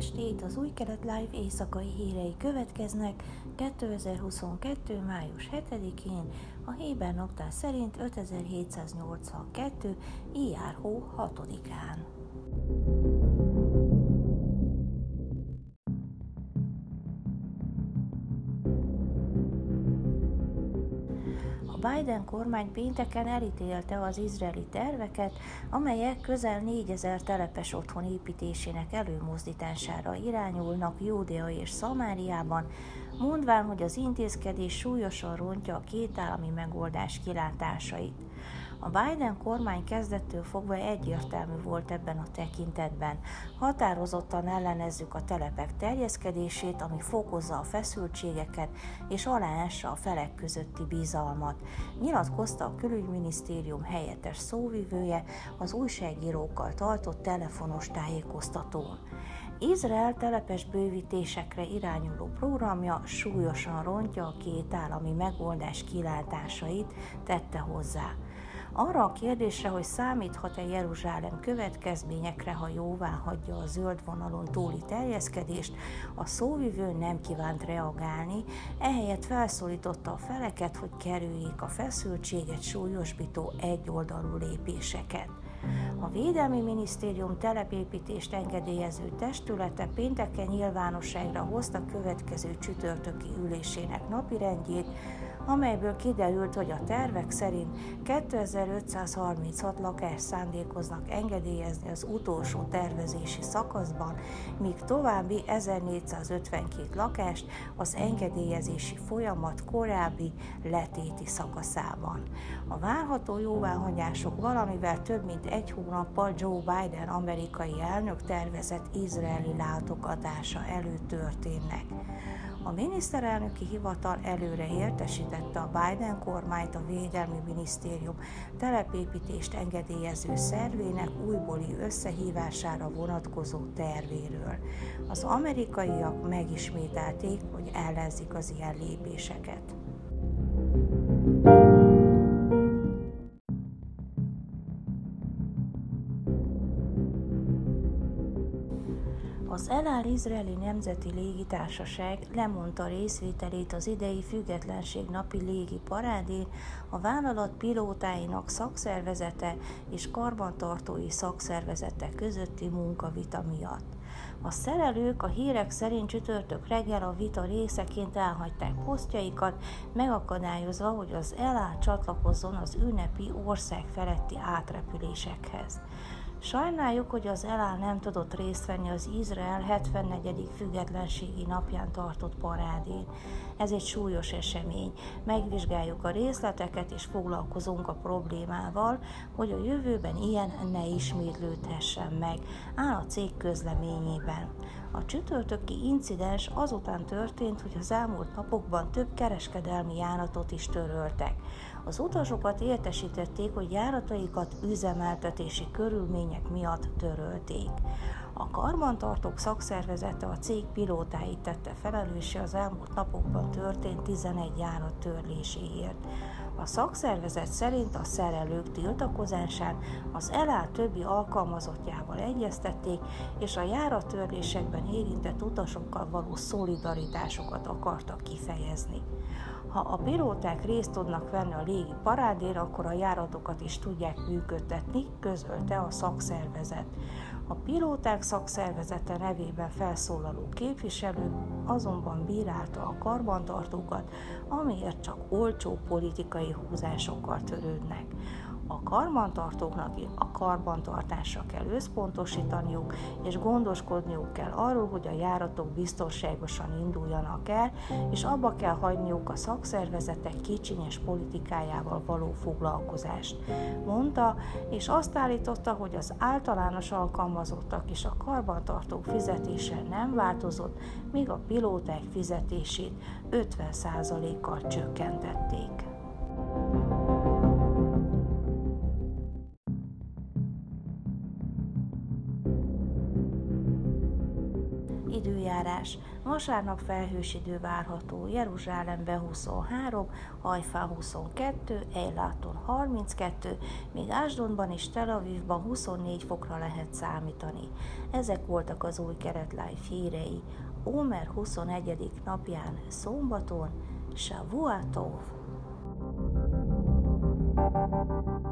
estét! Az új kelet live éjszakai hírei következnek 2022. május 7-én, a Héber naptár szerint 5782. IRH 6-án. Biden kormány pénteken elítélte az izraeli terveket, amelyek közel 4000 telepes otthon építésének előmozdítására irányulnak Júdea és Szamáriában, mondván, hogy az intézkedés súlyosan rontja a kétállami megoldás kilátásait. A Biden kormány kezdettől fogva egyértelmű volt ebben a tekintetben. Határozottan ellenezzük a telepek terjeszkedését, ami fokozza a feszültségeket és aláássa a felek közötti bizalmat. Nyilatkozta a külügyminisztérium helyettes szóvivője az újságírókkal tartott telefonos tájékoztatón. Izrael telepes bővítésekre irányuló programja súlyosan rontja a két állami megoldás kilátásait, tette hozzá. Arra a kérdésre, hogy számíthat-e Jeruzsálem következményekre, ha jóvá hagyja a zöld vonalon túli terjeszkedést, a szóvivő nem kívánt reagálni, ehelyett felszólította a feleket, hogy kerüljék a feszültséget súlyosbító egyoldalú lépéseket. A Védelmi Minisztérium telepépítést engedélyező testülete pénteken nyilvánosságra hozta következő csütörtöki ülésének napirendjét, amelyből kiderült, hogy a tervek szerint 2536 lakást szándékoznak engedélyezni az utolsó tervezési szakaszban, míg további 1452 lakást az engedélyezési folyamat korábbi letéti szakaszában. A várható jóváhagyások valamivel több mint egy hónappal Joe Biden amerikai elnök tervezett izraeli látogatása előtt történnek. A miniszterelnöki hivatal előre értesítette a Biden kormányt a Védelmi Minisztérium telepépítést engedélyező szervének újbóli összehívására vonatkozó tervéről. Az amerikaiak megismételték, hogy ellenzik az ilyen lépéseket. Elál Izraeli Nemzeti Légitársaság lemondta részvételét az idei függetlenség napi légi parádén a vállalat pilótáinak szakszervezete és karbantartói szakszervezete közötti munkavita miatt. A szerelők a hírek szerint csütörtök reggel a vita részeként elhagyták posztjaikat, megakadályozva, hogy az ELA csatlakozzon az ünnepi ország feletti átrepülésekhez. Sajnáljuk, hogy az ELÁ nem tudott részt venni az Izrael 74. függetlenségi napján tartott parádén. Ez egy súlyos esemény. Megvizsgáljuk a részleteket és foglalkozunk a problémával, hogy a jövőben ilyen ne ismétlődhessen meg, áll a cég közleményében. A csütörtöki incidens azután történt, hogy az elmúlt napokban több kereskedelmi járatot is töröltek. Az utasokat értesítették, hogy járataikat üzemeltetési körülmények miatt törölték. A karbantartók szakszervezete a cég pilótáit tette felelőssé az elmúlt napokban történt 11 járat törléséért. A szakszervezet szerint a szerelők tiltakozásán az elál többi alkalmazottjával egyeztették, és a járattörlésekben érintett utasokkal való szolidaritásokat akartak kifejezni. Ha a pilóták részt tudnak venni a légi parádér, akkor a járatokat is tudják működtetni, közölte a szakszervezet. A pilóták szakszervezete nevében felszólaló képviselő azonban bírálta a karbantartókat, amiért csak olcsó politikai húzásokkal törődnek. A karbantartóknak a karbantartásra kell összpontosítaniuk, és gondoskodniuk kell arról, hogy a járatok biztonságosan induljanak el, és abba kell hagyniuk a szakszervezetek kicsinyes politikájával való foglalkozást. Mondta, és azt állította, hogy az általános alkalmazottak és a karbantartók fizetése nem változott, míg a pilóták fizetését 50%-kal csökkentették. Időjárás. Vasárnap felhős idő várható, Jeruzsálemben 23, Hajfán 22, Eiláton 32, míg Ásdonban és Tel Avivban 24 fokra lehet számítani. Ezek voltak az új keretláj hírei. Ómer 21. napján, szombaton, Shavuatov. thank you